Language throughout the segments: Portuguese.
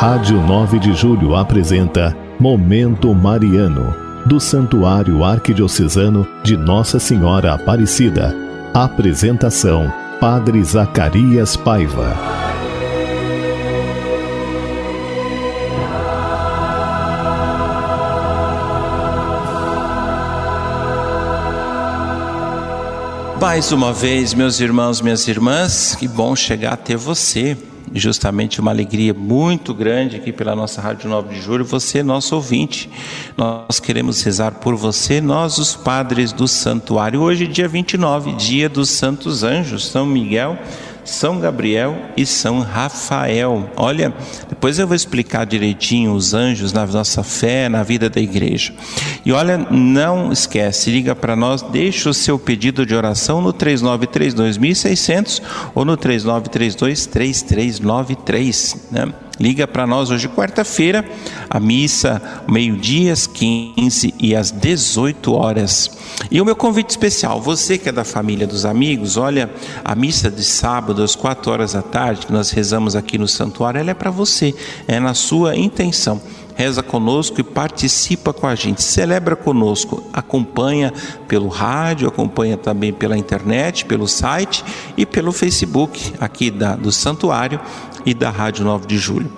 Rádio 9 de Julho apresenta Momento Mariano, do Santuário Arquidiocesano de Nossa Senhora Aparecida. Apresentação: Padre Zacarias Paiva. Mais uma vez, meus irmãos, minhas irmãs, que bom chegar até você justamente uma alegria muito grande aqui pela nossa Rádio 9 de Julho, você, nosso ouvinte. Nós queremos rezar por você, nós, os padres do santuário. Hoje, dia 29, dia dos Santos Anjos, São Miguel. São Gabriel e São Rafael. Olha, depois eu vou explicar direitinho os anjos na nossa fé, na vida da igreja. E olha, não esquece, liga para nós, deixa o seu pedido de oração no 3932.600 ou no 3932-3393, né? Liga para nós hoje, quarta-feira, a missa, meio-dia, às 15 e às 18 horas. E o meu convite especial, você que é da família dos amigos, olha, a missa de sábado às 4 horas da tarde, que nós rezamos aqui no santuário, ela é para você, é na sua intenção reza conosco e participa com a gente, celebra conosco, acompanha pelo rádio, acompanha também pela internet, pelo site e pelo Facebook aqui da, do Santuário e da Rádio 9 de Julho.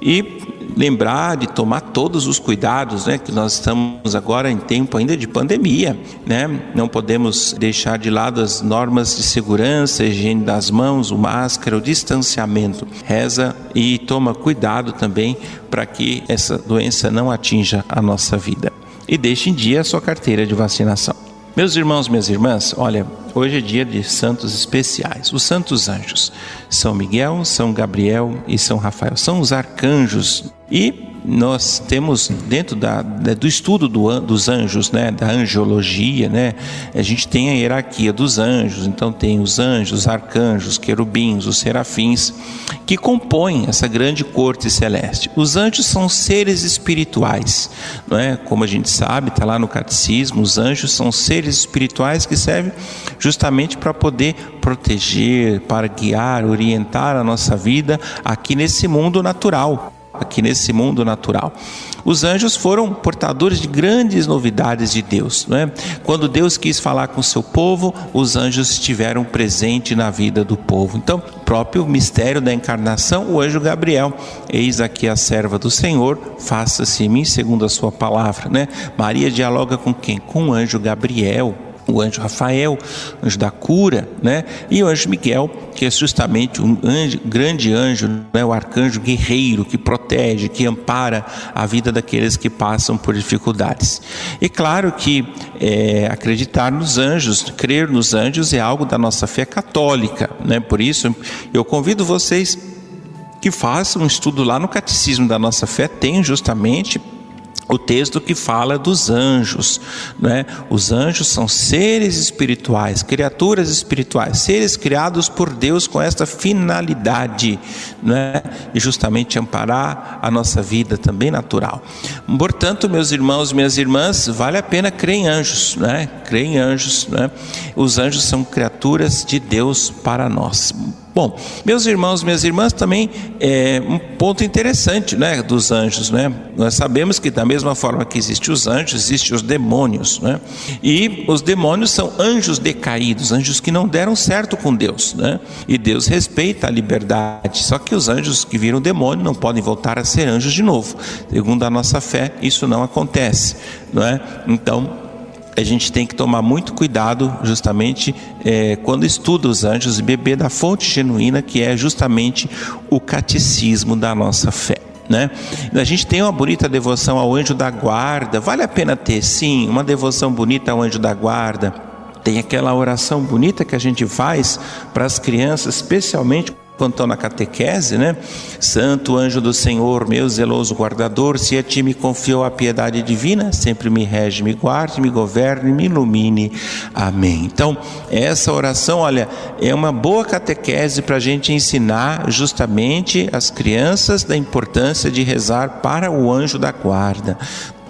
E lembrar de tomar todos os cuidados, né, que nós estamos agora em tempo ainda de pandemia, né? Não podemos deixar de lado as normas de segurança, higiene das mãos, o máscara, o distanciamento. Reza e toma cuidado também para que essa doença não atinja a nossa vida. E deixe em dia a sua carteira de vacinação. Meus irmãos, minhas irmãs, olha, hoje é dia de santos especiais, os santos anjos. São Miguel, São Gabriel e São Rafael. São os arcanjos e nós temos dentro da, do estudo do, dos anjos, né, da angiologia, né, a gente tem a hierarquia dos anjos. Então tem os anjos, os arcanjos, querubins, os serafins, que compõem essa grande corte celeste. Os anjos são seres espirituais, não é? Como a gente sabe, está lá no catecismo, os anjos são seres espirituais que servem justamente para poder proteger, para guiar, orientar a nossa vida aqui nesse mundo natural aqui nesse mundo natural. Os anjos foram portadores de grandes novidades de Deus. Não é? Quando Deus quis falar com o seu povo, os anjos estiveram presentes na vida do povo. Então, próprio mistério da encarnação, o anjo Gabriel, eis aqui a serva do Senhor, faça-se em mim segundo a sua palavra. Né? Maria dialoga com quem? Com o anjo Gabriel o anjo Rafael, anjo da cura, né? E o anjo Miguel, que é justamente um anjo, grande anjo, né? o arcanjo guerreiro que protege, que ampara a vida daqueles que passam por dificuldades. E claro que é, acreditar nos anjos, crer nos anjos é algo da nossa fé católica, né? Por isso eu convido vocês que façam um estudo lá no catecismo da nossa fé, tem justamente o texto que fala dos anjos, né? Os anjos são seres espirituais, criaturas espirituais, seres criados por Deus com esta finalidade, né? E justamente amparar a nossa vida também natural. Portanto, meus irmãos, minhas irmãs, vale a pena crer em anjos, né? Crer em anjos, né? Os anjos são criaturas de Deus para nós. Bom, meus irmãos, minhas irmãs, também é um ponto interessante, né, dos anjos, né? Nós sabemos que da mesma forma que existem os anjos, existem os demônios, né? E os demônios são anjos decaídos, anjos que não deram certo com Deus, né? E Deus respeita a liberdade. Só que os anjos que viram demônio não podem voltar a ser anjos de novo. Segundo a nossa fé, isso não acontece, não é? Então, a gente tem que tomar muito cuidado justamente é, quando estuda os anjos e beber da fonte genuína que é justamente o catecismo da nossa fé. Né? A gente tem uma bonita devoção ao anjo da guarda, vale a pena ter, sim, uma devoção bonita ao anjo da guarda. Tem aquela oração bonita que a gente faz para as crianças, especialmente quando estão na catequese, né? Santo anjo do Senhor, meu zeloso guardador, se a ti me confiou a piedade divina, sempre me rege, me guarde, me governe, me ilumine. Amém. Então, essa oração, olha, é uma boa catequese para a gente ensinar justamente as crianças da importância de rezar para o anjo da guarda,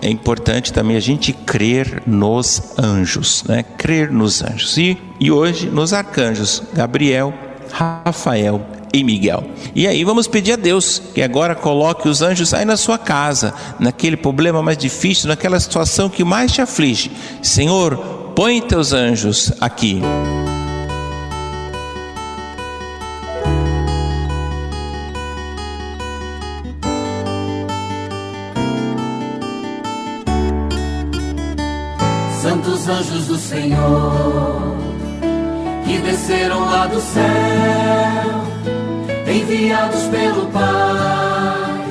é importante também a gente crer nos anjos, né? Crer nos anjos. E, e hoje nos arcanjos Gabriel, Rafael e Miguel. E aí vamos pedir a Deus que agora coloque os anjos aí na sua casa, naquele problema mais difícil, naquela situação que mais te aflige. Senhor, põe teus anjos aqui. Santos anjos do Senhor, que desceram lá do céu enviados pelo Pai,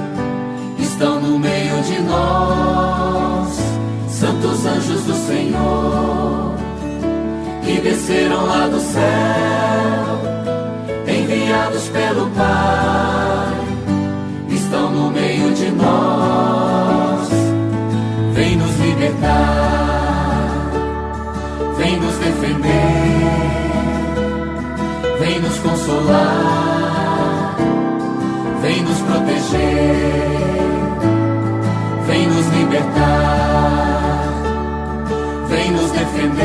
estão no meio de nós, santos anjos do Senhor, que desceram lá do céu, enviados pelo Pai, estão no meio de nós, vem nos libertar, vem nos defender, vem nos consolar nos proteger, vem nos libertar, vem nos defender,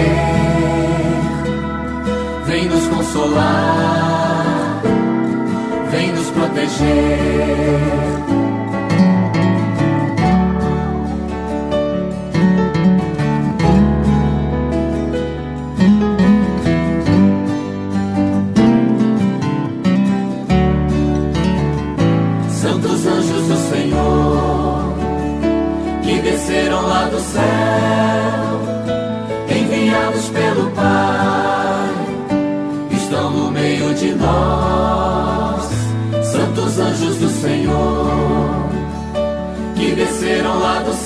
vem nos consolar, vem nos proteger.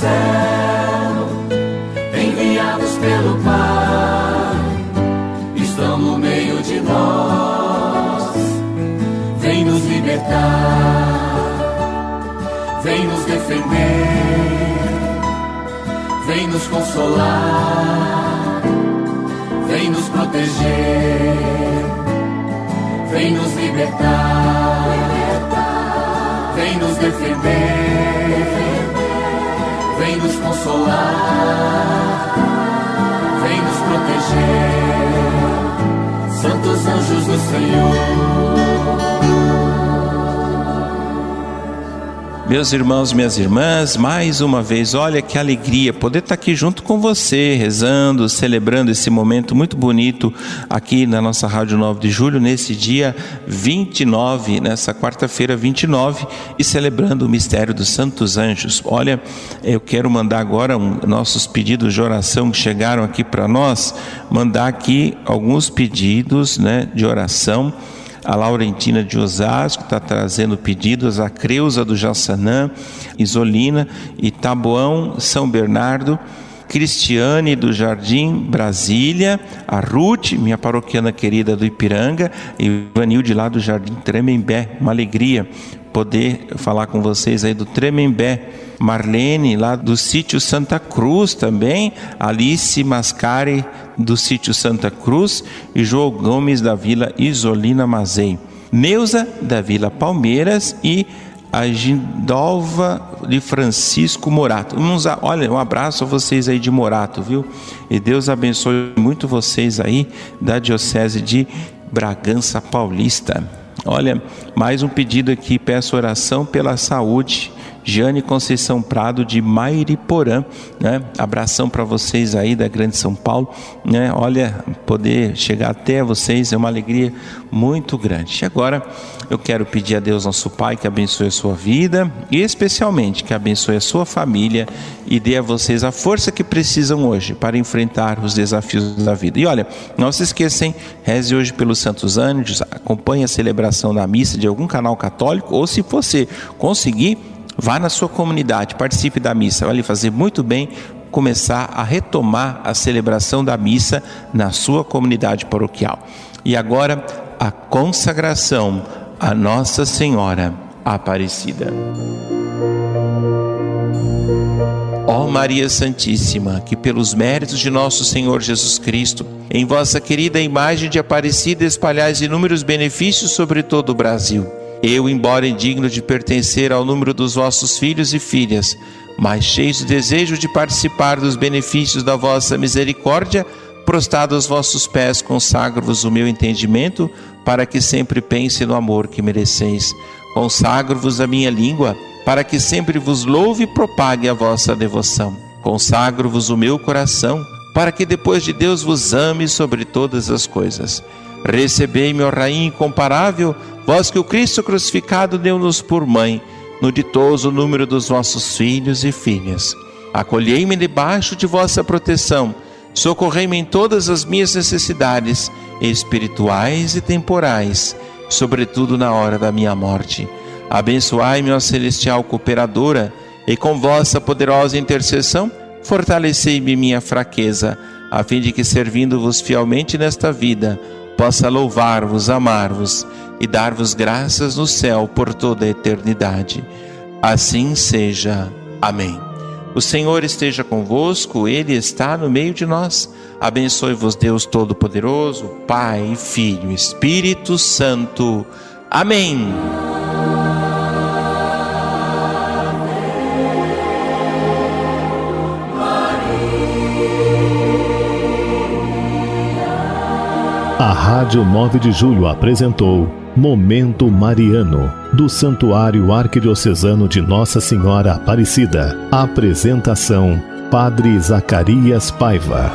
Céu, enviados pelo Pai, estão no meio de nós. Vem nos libertar, vem nos defender, vem nos consolar, vem nos proteger, vem nos libertar, vem nos defender vem nos consolar, vem nos proteger, santos anjos do Senhor. Meus irmãos, minhas irmãs, mais uma vez, olha que alegria poder estar aqui junto com você, rezando, celebrando esse momento muito bonito aqui na nossa Rádio 9 de Julho, nesse dia 29, nessa quarta-feira 29, e celebrando o mistério dos Santos Anjos. Olha, eu quero mandar agora um, nossos pedidos de oração que chegaram aqui para nós, mandar aqui alguns pedidos né, de oração a Laurentina de Osasco está trazendo pedidos, a Creuza do Jassanã, Isolina, Itaboão, São Bernardo, Cristiane do Jardim Brasília, a Ruth, minha paroquiana querida do Ipiranga, e o de lá do Jardim Tremembé. Uma alegria poder falar com vocês aí do Tremembé. Marlene, lá do sítio Santa Cruz também, Alice Mascari, do sítio Santa Cruz, e João Gomes, da Vila Isolina Mazei. Neuza, da Vila Palmeiras, e a Gindolva de Francisco Morato. Olha, um abraço a vocês aí de Morato, viu? E Deus abençoe muito vocês aí da Diocese de Bragança Paulista. Olha, mais um pedido aqui, peço oração pela saúde Jane Conceição Prado de Mairiporã, né? Abração para vocês aí da Grande São Paulo, né? Olha, poder chegar até vocês é uma alegria muito grande. Agora eu quero pedir a Deus nosso Pai que abençoe a sua vida e especialmente que abençoe a sua família e dê a vocês a força que precisam hoje para enfrentar os desafios da vida. E olha, não se esqueçam, reze hoje pelos Santos Anjos, acompanhe a celebração da missa de algum canal católico ou se você conseguir Vá na sua comunidade, participe da missa, vai lhe fazer muito bem começar a retomar a celebração da missa na sua comunidade paroquial. E agora, a consagração a Nossa Senhora Aparecida. Ó Maria Santíssima, que pelos méritos de nosso Senhor Jesus Cristo, em vossa querida imagem de Aparecida espalhais inúmeros benefícios sobre todo o Brasil eu, embora indigno de pertencer ao número dos vossos filhos e filhas, mas cheio de desejo de participar dos benefícios da vossa misericórdia, prostrado aos vossos pés, consagro-vos o meu entendimento, para que sempre pense no amor que mereceis. Consagro-vos a minha língua, para que sempre vos louve e propague a vossa devoção. Consagro-vos o meu coração, para que depois de Deus vos ame sobre todas as coisas. Recebei-me, Rainha incomparável, vós que o Cristo crucificado deu-nos por mãe, no ditoso número dos vossos filhos e filhas. Acolhei-me debaixo de vossa proteção Socorrei-me em todas as minhas necessidades, espirituais e temporais, sobretudo na hora da minha morte. Abençoai-me, ó celestial cooperadora, e com vossa poderosa intercessão, fortalecei-me minha fraqueza, a fim de que, servindo-vos fielmente nesta vida, possa louvar-vos, amar-vos e dar-vos graças no céu por toda a eternidade. Assim seja. Amém. O Senhor esteja convosco, Ele está no meio de nós. Abençoe-vos, Deus Todo-Poderoso, Pai, Filho, Espírito Santo. Amém. Rádio 9 de Julho apresentou Momento Mariano, do Santuário Arquidiocesano de Nossa Senhora Aparecida. Apresentação: Padre Zacarias Paiva.